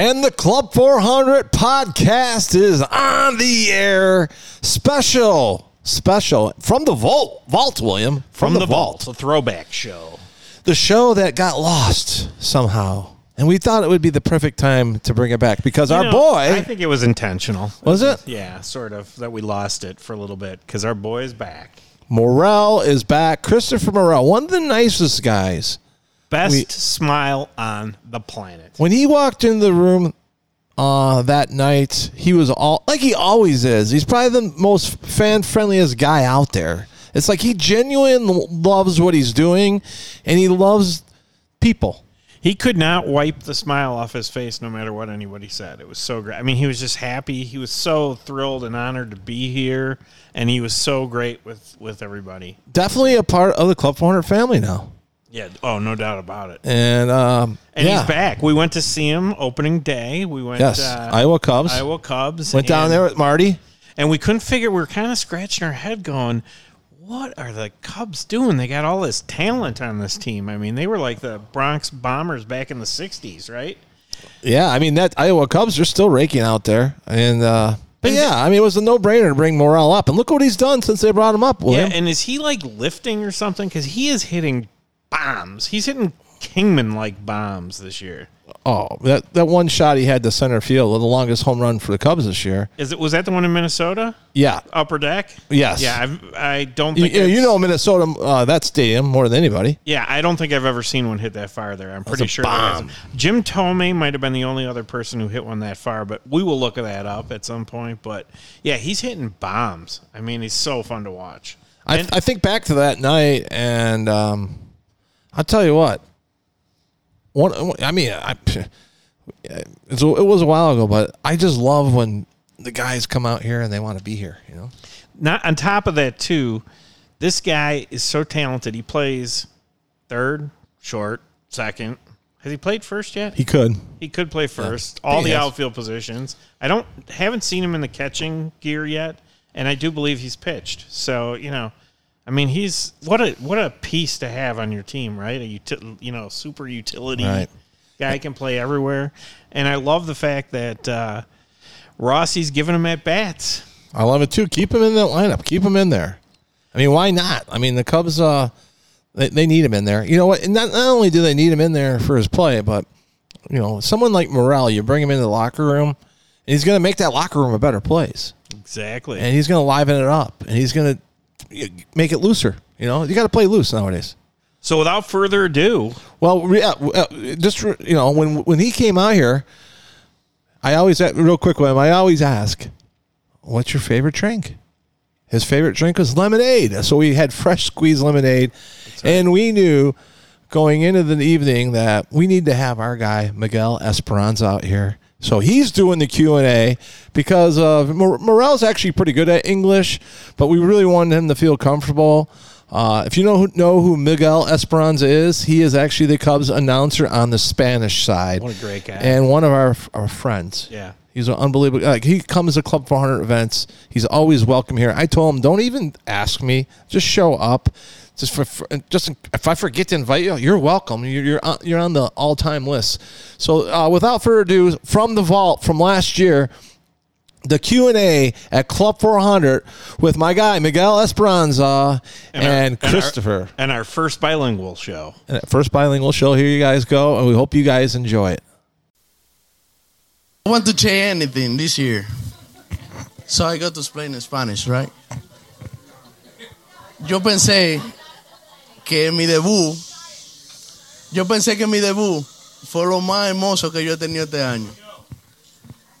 And the Club 400 podcast is on the air. Special, special from the vault, vault, William, From, the, vault. a throwback show. the show that got lost somehow, and we thought it would be the perfect time to bring it back because our know, boy I think it was intentional. was it Yeah, sort of that we lost it for a little bit because our boy is back. Morel is back. Christopher Morel, one of the nicest guys. Best We- smile on the planet. When he walked in the room uh, that night, he was all like he always is. He's probably the most fan friendliest guy out there. It's like he genuinely loves what he's doing, and he loves people. He could not wipe the smile off his face no matter what anybody said. It was so great. I mean, he was just happy. He was so thrilled and honored to be here, and he was so great with with everybody. Definitely a part of the Club 400 family now. Yeah. Oh, no doubt about it. And um, And yeah. he's back. We went to see him opening day. We went. Yes, uh, Iowa Cubs. Iowa Cubs. Went down there with Marty. and we couldn't figure. We were kind of scratching our head, going, "What are the Cubs doing? They got all this talent on this team. I mean, they were like the Bronx Bombers back in the '60s, right?" Yeah, I mean that Iowa Cubs are still raking out there, and uh, but yeah, I mean it was a no brainer to bring Morel up, and look what he's done since they brought him up. William. Yeah, and is he like lifting or something? Because he is hitting bombs. He's hitting Kingman like bombs this year. oh, that that one shot he had to center field, the longest home run for the Cubs this year. Is it was that the one in Minnesota? Yeah, Upper deck? Yes. Yeah, I've, I don't you, think you it's- know Minnesota uh, that stadium more than anybody. Yeah, I don't think I've ever seen one hit that far there. I'm pretty sure. bomb. Jim Thome might have been the only other person who hit one that far, but we will look that up at some point. But yeah, he's hitting bombs. I mean, he's so fun to watch. I, And- I think back to that night, and um, I'll tell you what. One, I mean, I, it's, it was a while ago, but I just love when the guys come out here and they want to be here. You know, Not on top of that too, this guy is so talented. He plays third, short, second. Has he played first yet? he could. He could play first. All the has. outfield positions. I don't haven't seen him in the catching gear yet, and I do believe he's pitched. So you know, I mean, he's what a what a piece to have on your team, right? A uti- you know super utility Right. guy can play everywhere, and I love the fact that uh, Rossi's giving him at bats. I love it too. Keep him in that lineup. Keep him in there. I mean, why not? I mean, the Cubs, uh, they, they need him in there. You know what? Not, not only do they need him in there for his play, but, you know, someone like Morel, you bring him into the locker room, and he's going to make that locker room a better place. Exactly. And he's going to liven it up, and he's going to make it looser. You know, you got to play loose nowadays. so without further ado, Well, re- uh, uh, just you know, when when he came out here, I always uh, real quick with him. I always ask, "What's your favorite drink?" His favorite drink was lemonade, so we had fresh squeezed lemonade, and we knew going into the evening that we need to have our guy Miguel Esparza out here. So he's doing the Q and A because uh, Mor- Morel's actually pretty good at English, but we really wanted him to feel comfortable. Uh, if you know who, know who Miguel Esparza is, he is actually the Cubs announcer on the Spanish side. What a great guy. And one of our our friends. Yeah. He's an unbelievable. Like he comes to Club 400 events. He's always welcome here. I told him, don't even ask me. Just show up. Just for, for just if I forget to invite you, you're welcome. You're you're on, you're on the all time list. So uh, without further ado, from the vault from last year, the Q and A at Club 400 with my guy Miguel Esparza and, our- Christopher. and our first bilingual show. And first bilingual show. Here you guys go, and we hope you guys enjoy it. I want to say anything this year. So I got to explain in Spanish, right? Yo pensé que mi debut, yo pensé que mi debut fue lo más hermoso que yo he tenido este año.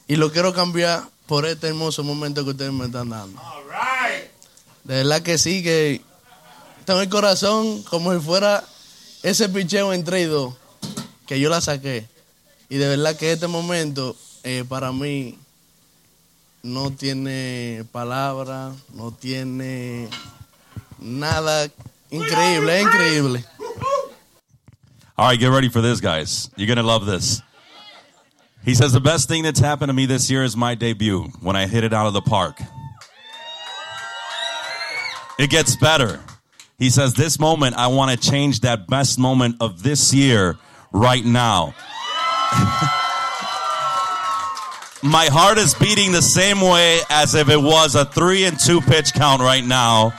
Y lo quiero cambiar por este hermoso momento que ustedes me están dando. De verdad que sí, que tengo el corazón como si fuera ese picheo en trade dos, que yo la saqué. Y de verdad que este momento eh, para mí no tiene palabra, no tiene nada increíble, es increíble. All right, get ready for this, guys. You're going to love this. He says, The best thing that's happened to me this year is my debut when I hit it out of the park. It gets better. He says, This moment, I want to change that best moment of this year right now. my heart is beating the same way as if it was a three and two pitch count right now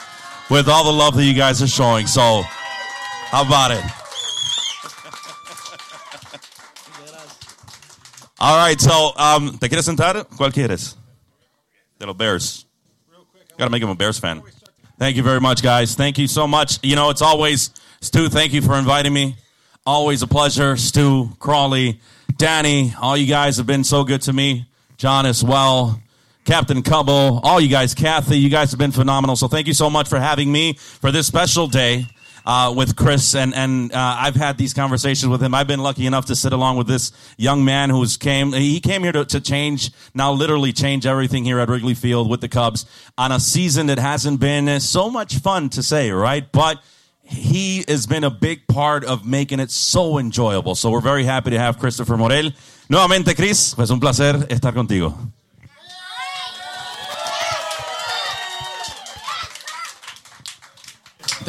with all the love that you guys are showing. So, how about it? All right, so, um, ¿te quieres sentar? ¿Cuál quieres? De los Bears. Gotta make him a Bears fan. Thank you very much, guys. Thank you so much. You know, it's always, Stu, thank you for inviting me. Always a pleasure. Stu, Crawley, Danny, all you guys have been so good to me. John as well. Captain Cubble, all you guys, Kathy, you guys have been phenomenal. So thank you so much for having me for this special day uh, with Chris. And, and uh, I've had these conversations with him. I've been lucky enough to sit along with this young man who's came. He came here to, to change, now literally change everything here at Wrigley Field with the Cubs on a season that hasn't been so much fun to say, right? But he has been a big part of making it so enjoyable. So we're very happy to have Christopher Morel. Nuevamente, Chris, pues un placer estar contigo.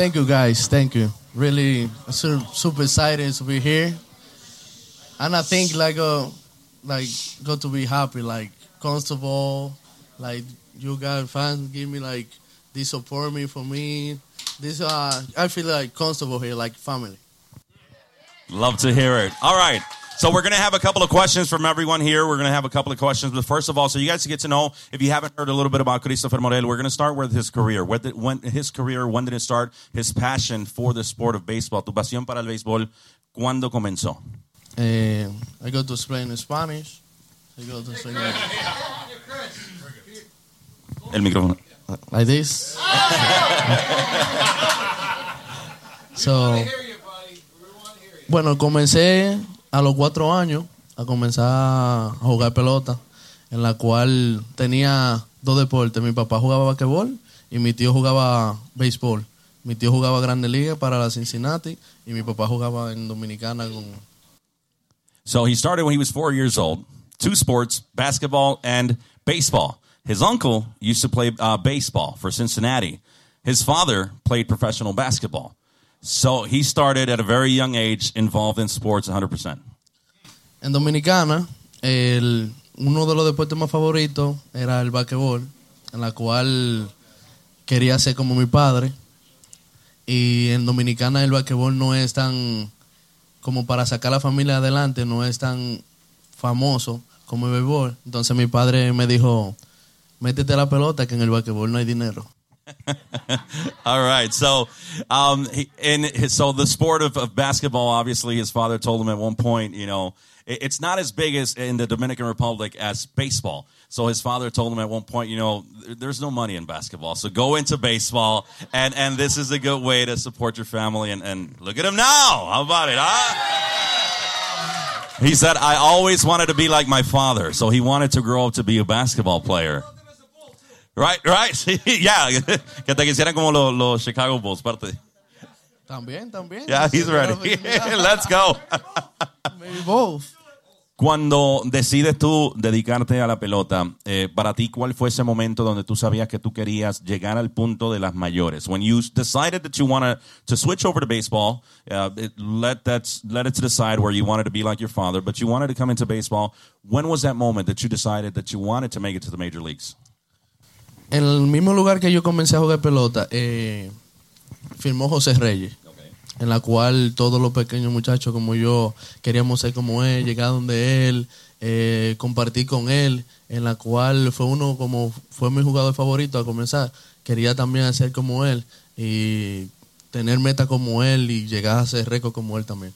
Thank you, guys. Thank you. Really, super, super excited to be here. And I think like uh, like got to be happy. Like Constable, like you guys fans give me like this support me for me. This uh, I feel like Constable here, like family. Love to hear it. All right. So we're going to have a couple of questions from everyone here. We're going to have a couple of questions. But first of all, so you guys get to know, if you haven't heard a little bit about Christopher Morel, we're going to start with his career. When, did, when his career, when did it start? His passion for the sport of baseball. Tu pasión para el béisbol, ¿cuándo comenzó? And I go to explain in Spanish. I go to explain like, El micrófono. like this. so, bueno, comencé a los cuatro años a comenzar a jugar pelota, en la cual tenía dos deportes. Mi papá jugaba basquetbol y mi tío jugaba béisbol. Mi tío jugaba Grande Liga para la Cincinnati y mi papá jugaba en Dominicana con So he started when he was four years old. Two sports, basketball and baseball. His uncle used to play uh, baseball for Cincinnati. His father played professional basketball. So he started at a very young age involved in sports 100%. En Dominicana, el, uno de los deportes más favoritos era el basquetbol, en la cual quería ser como mi padre. Y en Dominicana el basquetbol no es tan, como para sacar a la familia adelante, no es tan famoso como el béisbol. Entonces mi padre me dijo, métete la pelota, que en el basquetbol no hay dinero. All right. So, um, in his, so the sport of, of basketball, obviously, his father told him at one point, you know, it, it's not as big as in the Dominican Republic as baseball. So his father told him at one point, you know, there's no money in basketball, so go into baseball, and and this is a good way to support your family. And and look at him now. How about it? Huh? He said, I always wanted to be like my father, so he wanted to grow up to be a basketball player. Right, right. Sí, yeah. Que te quisieran como los, los Chicago Bulls, parte. También, también. Yeah, he's ready. Let's go. Maybe both. Cuando decides tú dedicarte a la pelota, eh, para ti, ¿cuál fue ese momento donde tú sabías que tú querías llegar al punto de las mayores? When you decided that you wanted to switch over to baseball, uh, it, let that let it to decide where you wanted to be like your father, but you wanted to come into baseball. When was that moment that you decided that you wanted to make it to the major leagues? En el mismo lugar que yo comencé a jugar pelota, eh, firmó José Reyes, en la cual todos los pequeños muchachos como yo queríamos ser como él, llegar donde él, eh, compartir con él, en la cual fue uno como fue mi jugador favorito a comenzar. Quería también ser como él y tener meta como él y llegar a ser récord como él también.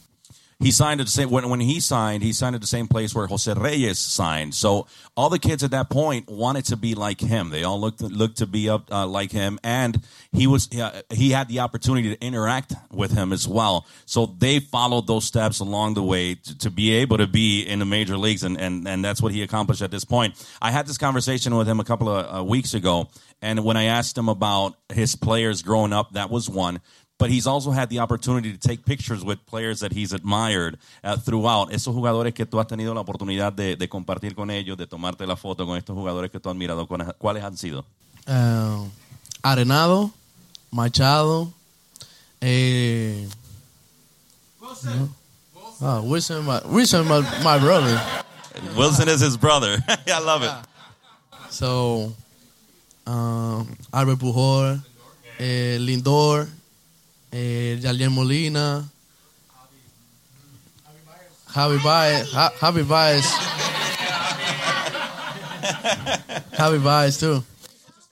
He signed at the same when when he signed he signed at the same place where Jose Reyes signed. So all the kids at that point wanted to be like him. They all looked looked to be up uh, like him. And he was uh, he had the opportunity to interact with him as well. So they followed those steps along the way to, to be able to be in the major leagues. And, and and that's what he accomplished at this point. I had this conversation with him a couple of uh, weeks ago. And when I asked him about his players growing up that was one but he's also had the opportunity to take pictures with players that he's admired uh, throughout. Esos jugadores que tú has tenido la oportunidad de, de compartir con ellos, de tomarte la foto con estos jugadores que tú has admirado, ¿cuáles- ¿cuáles han sido? Eh, Arenado, Machado, eh, no. Ah, Willson, my, Willson, my, my brother. Willson is his brother. I love it. So, um, Albert Pujol, eh, Lindor, eh, Molina, Javi Baez, Ja- Javi Baez, Javi Baez too.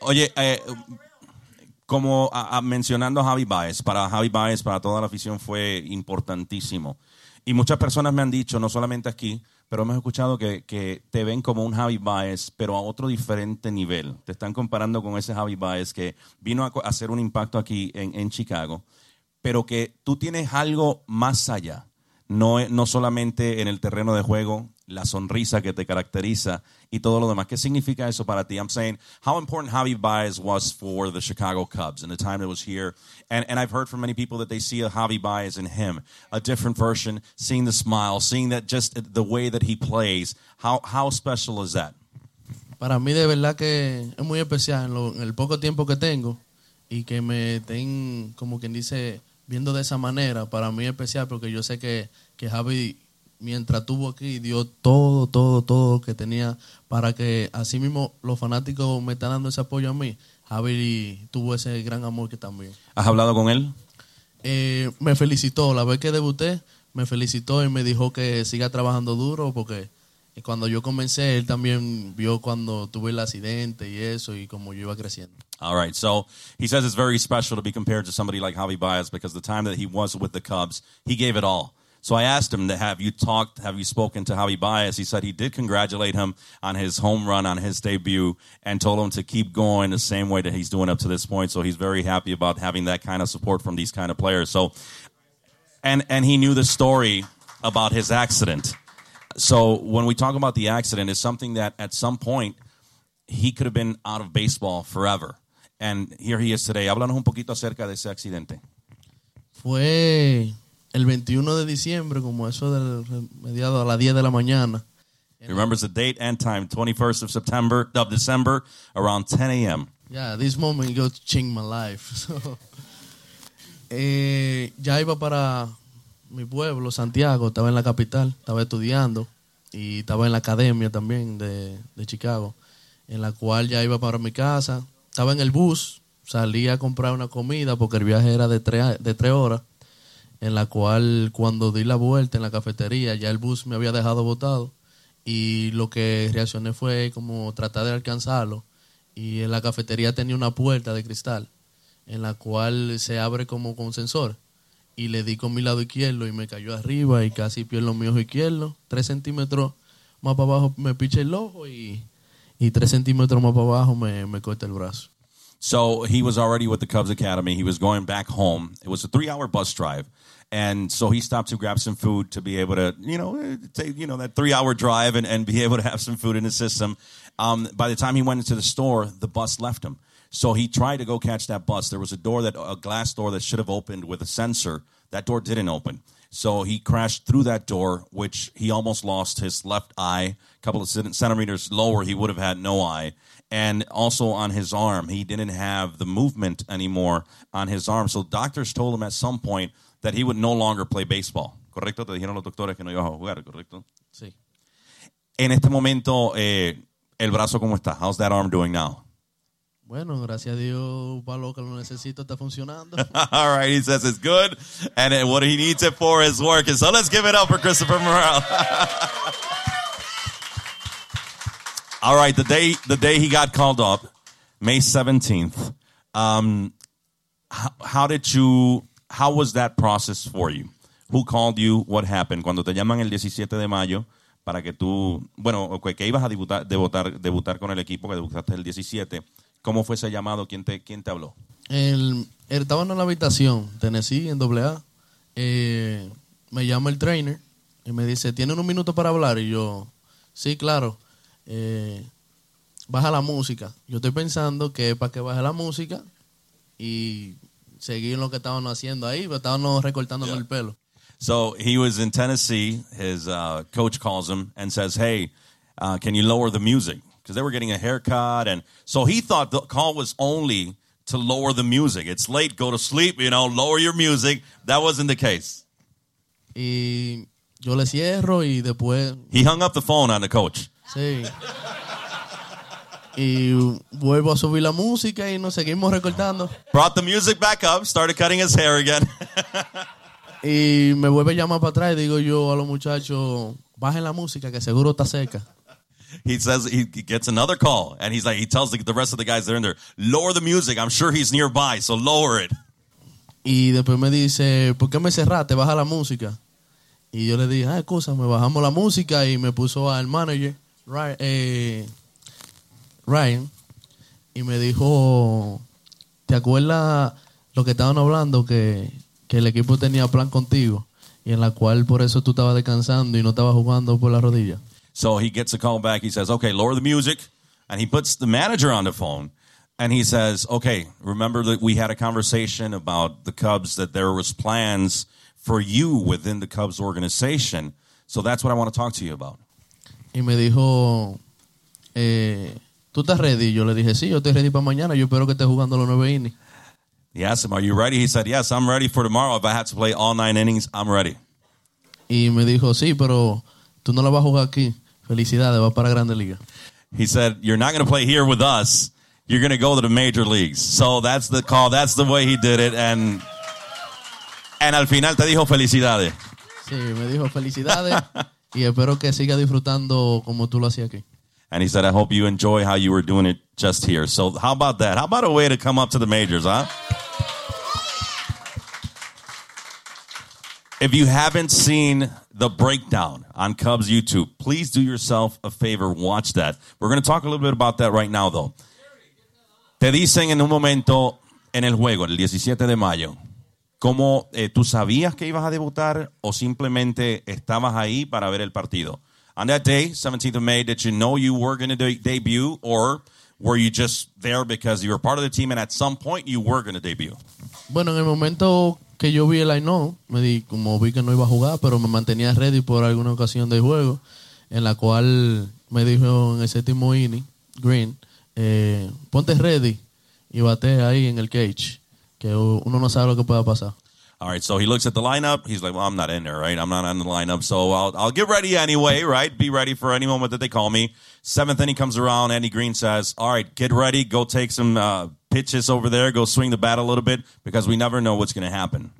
Oye, eh, como a- mencionando a Javi Baez, para Javi Baez, para toda la afición fue importantísimo. Y muchas personas me han dicho, no solamente aquí, pero hemos escuchado que, que te ven como un Javi Baez, pero a otro diferente nivel. Te están comparando con ese Javi Baez que vino a hacer un impacto aquí en, en Chicago, pero que tú tienes algo más allá. No, no solamente en el terreno de juego, la sonrisa que te caracteriza y todo lo demás. ¿Qué significa eso para ti? I'm saying how important Javi Baez was for the Chicago Cubs in the time that was here. And, and I've heard from many people that they see a Javi Baez in him, a different version, seeing the smile, seeing that just the way that he plays. How, how special is that? Para mí de verdad que es muy especial en, lo- en el poco tiempo que tengo y que me estén, como quien dice, viendo de esa manera. Para mí es especial porque yo sé que, que Javi, mientras estuvo aquí, dio todo, todo, todo que tenía para que así mismo los fanáticos me están dando ese apoyo a mí. Javi tuvo ese gran amor que también. ¿Has hablado con él? Eh, me felicitó, la vez que debuté, me felicitó y me dijo que siga trabajando duro porque cuando yo comencé, él también vio cuando tuve el accidente y eso y como yo iba creciendo. All right. So he says it's very special to be compared to somebody like Javi Baez because the time that he was with the Cubs, he gave it all. So I asked him to have you talked, have you spoken to Javi Baez? He said he did congratulate him on his home run on his debut and told him to keep going the same way that he's doing up to this point. So he's very happy about having that kind of support from these kind of players. So and and he knew the story about his accident. So when we talk about the accident, it's something that at some point he could have been out of baseball forever. And here he is today. Háblanos un poquito acerca de ese accidente. Fue el 21 de diciembre, como eso del mediado a las 10 de la mañana. He remembers the date and time, 21st of September, of December, around 10 a.m. Yeah, this moment go to change my life. So, eh, ya iba para mi pueblo, Santiago, estaba en la capital, estaba estudiando y estaba en la academia también de, de Chicago, en la cual ya iba para mi casa. Estaba en el bus, salí a comprar una comida porque el viaje era de tres, de tres horas, en la cual cuando di la vuelta en la cafetería ya el bus me había dejado botado y lo que reaccioné fue como tratar de alcanzarlo y en la cafetería tenía una puerta de cristal en la cual se abre como con sensor y le di con mi lado izquierdo y me cayó arriba y casi pierdo mi ojo izquierdo tres centímetros más para abajo me piché el ojo y, y tres centímetros más para abajo me, me el brazo So he was already with the Cubs Academy. He was going back home. It was a three-hour bus drive, and so he stopped to grab some food to be able to, you know, take you know that three-hour drive and, and be able to have some food in his system. Um, by the time he went into the store, the bus left him. So he tried to go catch that bus. There was a door that a glass door that should have opened with a sensor. That door didn't open. So he crashed through that door, which he almost lost his left eye. A couple of centimeters lower, he would have had no eye. And also on his arm, he didn't have the movement anymore on his arm. So doctors told him at some point that he would no longer play baseball. Correcto, te dijeron los doctores que no iba a jugar, correcto. sí En este momento, eh, el brazo cómo está? How's that arm doing now? Bueno gracias a Dios para lo que lo necesito está funcionando All right, he says it's good, and what he needs it for is working. So let's give it up for Christopher Morel. All right, the day the day he got called up, May seventeenth. Um, how, how did you? How was that process for you? Who called you? What happened? Cuando te llaman el 17 de mayo para que tú, bueno, que, que ibas a debutar, debutar, debutar con el equipo, que debutaste el 17. ¿Cómo fue ese llamado? ¿Quién te, quién te habló? El, él estaba en la habitación, Tennessee, en AA. Eh, me llama el trainer y me dice, ¿tiene unos minutos para hablar? Y yo, sí, claro. Eh, baja la música. Yo estoy pensando que es para que baje la música y seguir lo que estaban haciendo ahí, pero estaban recortándome el pelo. So he was in Tennessee. His uh, coach calls him and says, "Hey, uh, can you lower the music?" Because they were getting a haircut, and so he thought the call was only to lower the music. It's late, go to sleep. You know, lower your music. That wasn't the case. Y yo le cierro y después He hung up the phone on the coach. Sí. Y vuelvo a subir la música y nos seguimos recortando. Brought the music back up, started cutting his hair again. Y me vuelve a llamar para atrás y digo yo a los muchachos, bajen la música que seguro está seca. He says he gets another call, and he's like, he tells the, the rest of the guys that are in there, lower the music. I'm sure he's nearby, so lower it. Y después me dice, ¿por qué me cerraste? Baja la música. Y yo le dije, ah, excusa, me bajamos la música y me puso al manager, Ryan, eh, Ryan, y me dijo, ¿te acuerdas lo que estaban hablando? Que, que el equipo tenía plan contigo y en la cual por eso tú estabas descansando y no estabas jugando por la rodilla. So he gets a call back. He says, okay, lower the music. And he puts the manager on the phone. And he says, okay, remember that we had a conversation about the Cubs, that there was plans for you within the Cubs organization. So that's what I want to talk to you about. Y me dijo, eh, ¿tú estás ready? Yo le dije, sí, yo estoy ready para mañana. Yo espero que estés jugando los nueve innings. He asked him, are you ready? He said, yes, I'm ready for tomorrow. If I have to play all nine innings, I'm ready. Y me dijo, sí, pero tú no la vas a jugar aquí. Felicidades, vas para Grande Liga. He said, you're not going to play here with us. You're going to go to the major leagues. So that's the call. That's the way he did it. And, and al final te dijo felicidades. Sí, me dijo felicidades y espero que siga disfrutando como tú lo hacías aquí. And he said, I hope you enjoy how you were doing it just here. So how about that? How about a way to come up to the majors, huh? If you haven't seen the breakdown on Cubs YouTube, please do yourself a favor, watch that. We're going to talk a little bit about that right now, though. Te dicen en un momento en el juego, el 17 de mayo, ¿cómo eh, tú sabías que ibas a debutar o simplemente estabas ahí para ver el partido? On that day, 17th of May, did you know you were going to de- debut or were you just there because you were part of the team and at some point you were going to debut? Bueno, en el momento que yo vi el line me di, como vi que no iba a jugar, pero me mantenía ready por alguna ocasión del juego, en la cual me dijo en el séptimo inning, Green, eh, ponte ready y bate ahí en el cage, que uno no sabe lo que pueda pasar. All right, so he looks at the lineup. He's like, "Well, I'm not in there, right? I'm not on the lineup, so I'll I'll get ready anyway, right? Be ready for any moment that they call me." Seventh inning comes around. Andy Green says, "All right, get ready. Go take some uh, pitches over there. Go swing the bat a little bit because we never know what's going to happen."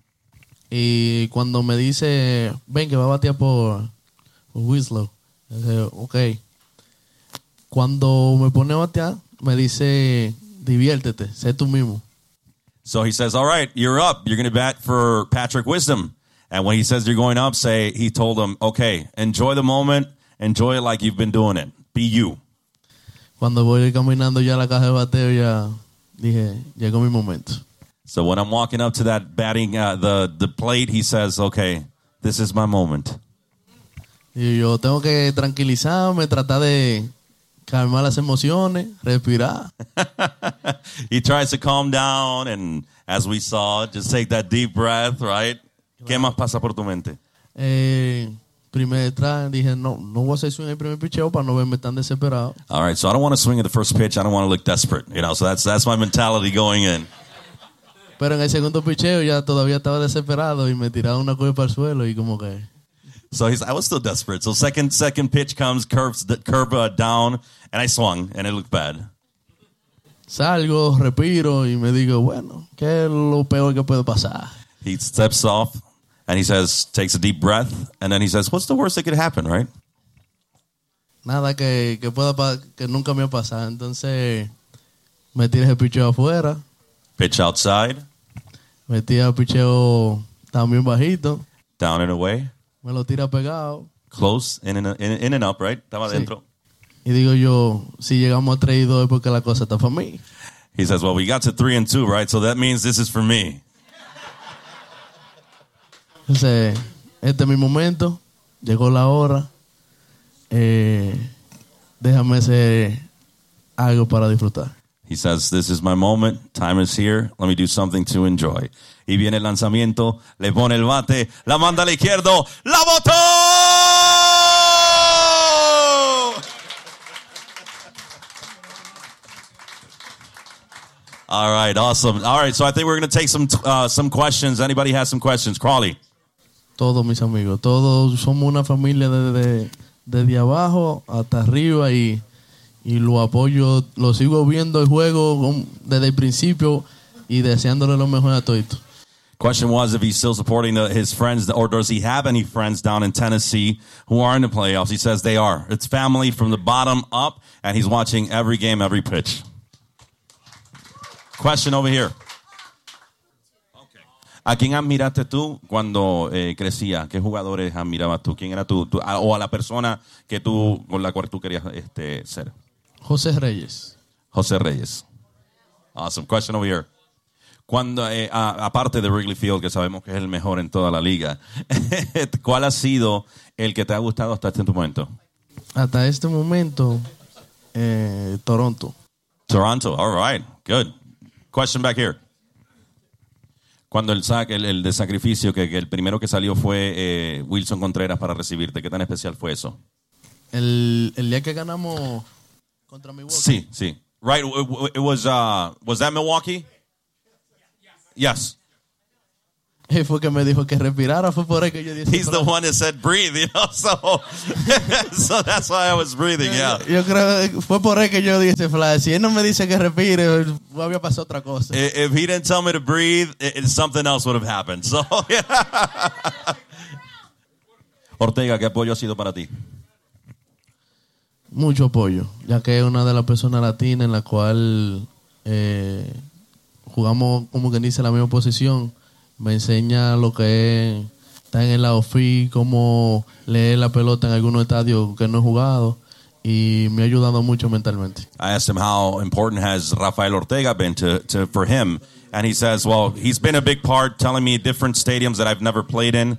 Y cuando me dice, ven que va a batear por, por Winslow, ok. Cuando me pone a batear, me dice, diviértete, sé tú mismo. So he says, "All right, you're up. You're going to bat for Patrick Wisdom." And when he says you're going up, say he told him, "Okay, enjoy the moment. Enjoy it like you've been doing it. Be you." Cuando voy caminando ya a la caja de bateo, ya dije, llegó mi momento. So when I'm walking up to that batting uh, the the plate, he says, "Okay, this is my moment." Y yo tengo que tranquilizarme, tratar de calmar las emociones, respirar. he tries to calm down, and as we saw, just take that deep breath, right? ¿Qué más pasa por tu mente? Eh, primer try, dije, no, no voy a hacer swing el primer picheo para no verme tan desesperado. All right, so I don't want to swing at the first pitch. I don't want to look desperate, you know. So that's that's my mentality going in. Pero en el segundo picheo ya todavía estaba desesperado y me tiraba una cueva al suelo y como que... So he's, I was still desperate. So second second pitch comes, curves curve uh, down, and I swung, and it looked bad. Salgo, respiro y me digo, bueno, ¿qué es lo peor que puede pasar? He steps off, and he says, takes a deep breath, and then he says, "What's the worst that could happen, right?" Nada que, que pueda pa- que nunca me ha pasado. Entonces me tiré el picheo afuera, Pitch outside, metí el picheo también bajito, down and away, me lo tira pegado. close, in and in, in and up, right? Estaba Sí. adentro. Y digo yo, si llegamos a 3 y 2 es porque la cosa está para mí. He says, "Well, we got to three and two, right? So that means this is for me." Entonces, este es mi momento, llegó la hora, eh, déjame hacer algo para disfrutar. He says, This is my moment. Time is here. Let me do something to enjoy. Y viene el lanzamiento, le pone el bate, la manda al izquierdo, ¡la botó! All right, awesome. All right, so I think we're going to take some uh, some questions. Anybody has some questions? Crawley. Todos mis amigos. Todos somos una familia desde, desde abajo hasta arriba y, y lo apoyo, lo sigo viendo el juego desde el principio y deseándole lo mejor a todos. Question was if he's still supporting his friends, or does he have any friends down in Tennessee who are in the playoffs? He says they are. It's family from the bottom up, and he's watching every game, every pitch. Question over here. ¿A quién admiraste tú cuando eh, crecías? ¿Qué jugadores admirabas tú? ¿Quién era tú? tú- a- o a la persona que tú, con la cual tú querías este, ser? José Reyes. José Reyes. Awesome. Question over here. Cuando, eh, a- aparte de Wrigley Field, que sabemos que es el mejor en toda la liga, ¿cuál ha sido el que te ha gustado hasta este momento? Hasta este momento, eh, Toronto. Toronto. All right. Good. Question back here. Cuando el sac, el, el de sacrificio, que, que el primero que salió fue eh, Wilson Contreras para recibirte, ¿qué tan especial fue eso? El, el día que ganamos contra Milwaukee. Sí, sí. Right. It, it was, uh, was that Milwaukee? Yes. Y fue que me dijo que respirara, fue por ahí que yo dije. He's the one that said breathe, you know. So, so that's why I was breathing. Yeah. Yo creo que fue por ahí que yo dije, Flash, si él no me dice que respire, había pasado otra cosa. If he didn't tell me to breathe, it- something else would have happened. So, yeah. Ortega, ¿qué apoyo ha sido para ti? Mucho apoyo, ya que es una de las personas latinas en la cual eh, jugamos, como quien dice, la misma posición. Me enseña lo que es estar en el lado cómo leer la pelota en algunos estadios que no he jugado y me ha ayudado mucho mentalmente. I asked him how important has Rafael Ortega been to, for him, and he says, "Well, he's been a big part, telling me different stadiums that I've never played in,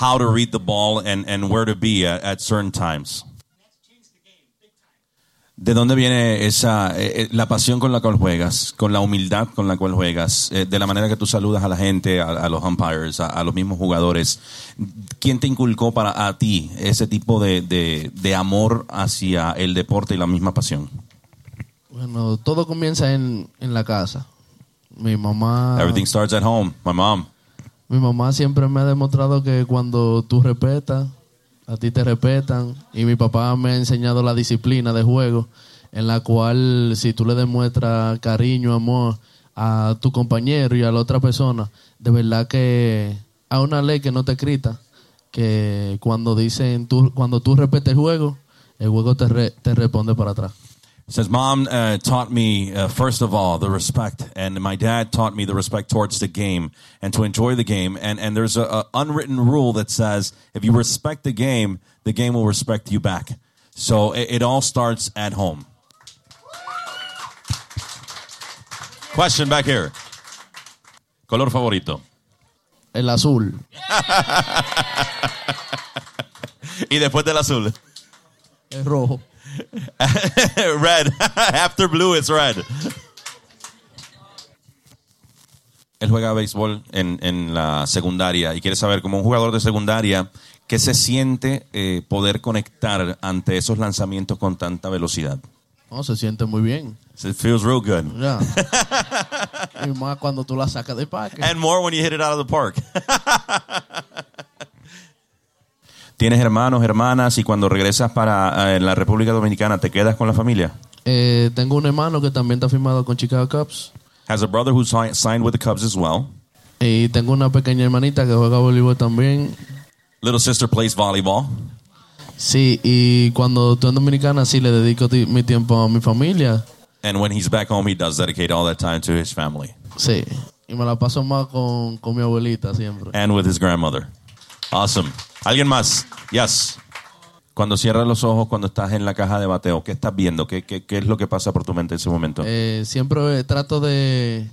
how to read the ball and and where to be at certain times." ¿De dónde viene esa eh, eh, la pasión con la cual juegas, con la humildad con la cual juegas, eh, de la manera que tú saludas a la gente, a, a los umpires, a, a los mismos jugadores? ¿Quién te inculcó para a ti ese tipo de, de, de amor hacia el deporte y la misma pasión? Bueno, todo comienza en, en la casa. Mi mamá, Everything starts at home. My mom. mi mamá siempre me ha demostrado que cuando tú respetas, a ti te respetan. Y mi papá me ha enseñado la disciplina de juego, en la cual si tú le demuestras cariño, amor a tu compañero y a la otra persona, de verdad que hay una ley que no te escrita, que cuando dicen tú, cuando tú respetes el juego, el juego te, re- te responde para atrás. Says, Mom uh, taught me, uh, first of all, the respect. And my dad taught me the respect towards the game and to enjoy the game. And, and there's a, a unwritten rule that says if you respect the game, the game will respect you back. So it, it all starts at home. Question back here. Color favorito. El azul. Y después del azul. El rojo. red. After blue, it's red. Él juega béisbol en, en la secundaria y quiere saber, como un jugador de secundaria, qué se siente eh, poder conectar ante esos lanzamientos con tanta velocidad. No, se siente muy bien. It feels real good. Ya. y más cuando tú la sacas de parque. And more when you hit it out of the park. ¿Tienes hermanos, hermanas y cuando regresas para eh, la República Dominicana te quedas con la familia? Eh, tengo un hermano que también está firmado con Chicago Cubs. Has a brother who si- signed with the Cubs as well. Y tengo una pequeña hermanita que juega voleibol también. Little sister plays volleyball. Sí, y cuando estoy en Dominicana sí le dedico mi tiempo a mi familia. And when he's back home, he does dedicate all that time to his family Sí. Y me la paso más con, con mi abuelita siempre. and with his grandmother. Awesome. ¿Alguien más? Yes. Cuando cierras los ojos, cuando estás en la caja de bateo, ¿qué estás viendo? ¿Qué, qué, qué es lo que pasa por tu mente en ese momento? Eh, siempre trato de,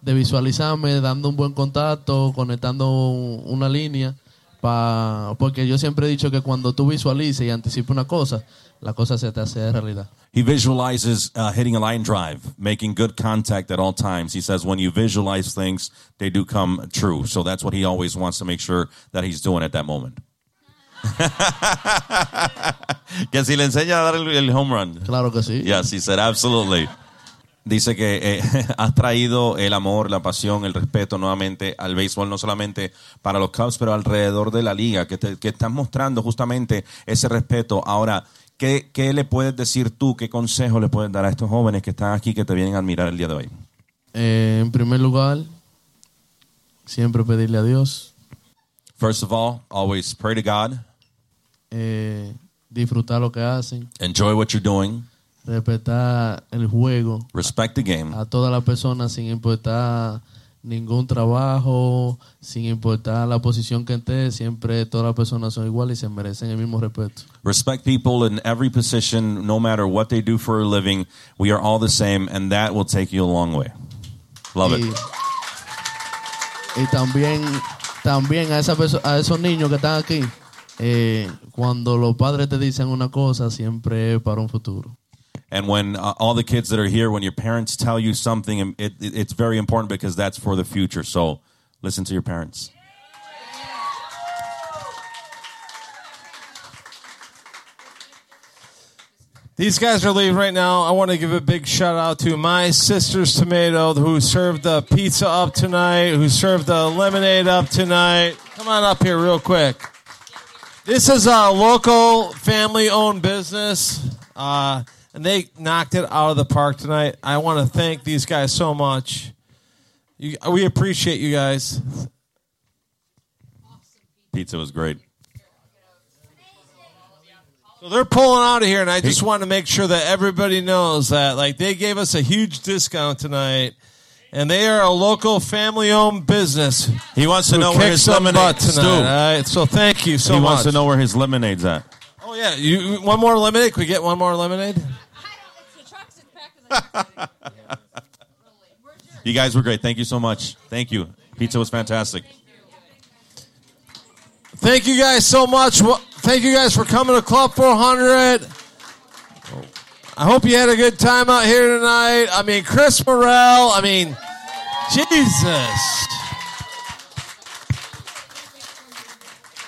de visualizarme dando un buen contacto, conectando un- una línea, pa, porque yo siempre he dicho que cuando tú visualices y anticipas una cosa, la cosa se te hace realidad. He visualizes uh, hitting a line drive, making good contact at all times. He says when you visualize things, they do come true. So that's what he always wants to make sure that he's doing at that moment. que si le enseña a dar el, el home run. Claro que sí. Yes, he said, absolutely. Dice que eh, has traído el amor, la pasión, el respeto nuevamente al béisbol, no solamente para los Cubs, pero alrededor de la liga, que, te, que estás mostrando justamente ese respeto. Ahora, ¿qué, ¿qué le puedes decir tú, qué consejo le puedes dar a estos jóvenes que están aquí, que te vienen a admirar el día de hoy? Eh, en primer lugar, siempre pedirle a Dios, First of all, always pray to God, eh, disfrutar lo que hacen, enjoy what you're doing, respetar el juego respect the game, a todas las personas sin importar ningún trabajo, sin importar la posición que esté, siempre todas las personas son iguales y se merecen el mismo respeto. respect people in every position, no matter what they do for a living. We are all the same, and that will take you a long way. Love y, it. y también, también a, esa a esos niños que están aquí, eh, cuando los padres te dicen una cosa, siempre es para un futuro. And when uh, all the kids that are here, when your parents tell you something, um, it, it, it's very important because that's for the future. So listen to your parents. These guys are leaving right now. I want to give a big shout out to my sister's tomato who served the pizza up tonight, who served the lemonade up tonight. Come on up here real quick. This is a local family owned business, uh, and they knocked it out of the park tonight. I want to thank these guys so much. You, we appreciate you guys. Pizza was great. So they're pulling out of here, and I just want to make sure that everybody knows that, like, they gave us a huge discount tonight, and they are a local family-owned business. He wants to know where his lemonade. All right, so thank you so He much. wants to know where his lemonade's at. Oh yeah, you one more lemonade? Can we get one more lemonade? You guys were great. Thank you so much. Thank you. Pizza was fantastic. Thank you guys so much. Thank you guys for coming to Club 400. I hope you had a good time out here tonight. I mean, Chris Morel. I mean, Jesus.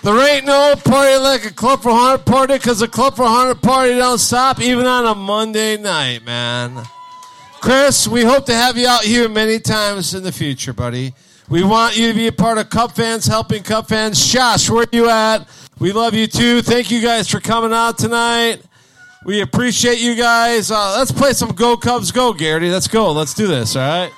There ain't no party like a Club 400 party because a Club 400 party don't stop even on a Monday night, man. Chris, we hope to have you out here many times in the future, buddy. We want you to be a part of Cup fans, helping Cup fans. Josh, where are you at? We love you too. Thank you guys for coming out tonight. We appreciate you guys. Uh, let's play some Go Cubs Go, Garrity. Let's go. Let's do this, all right?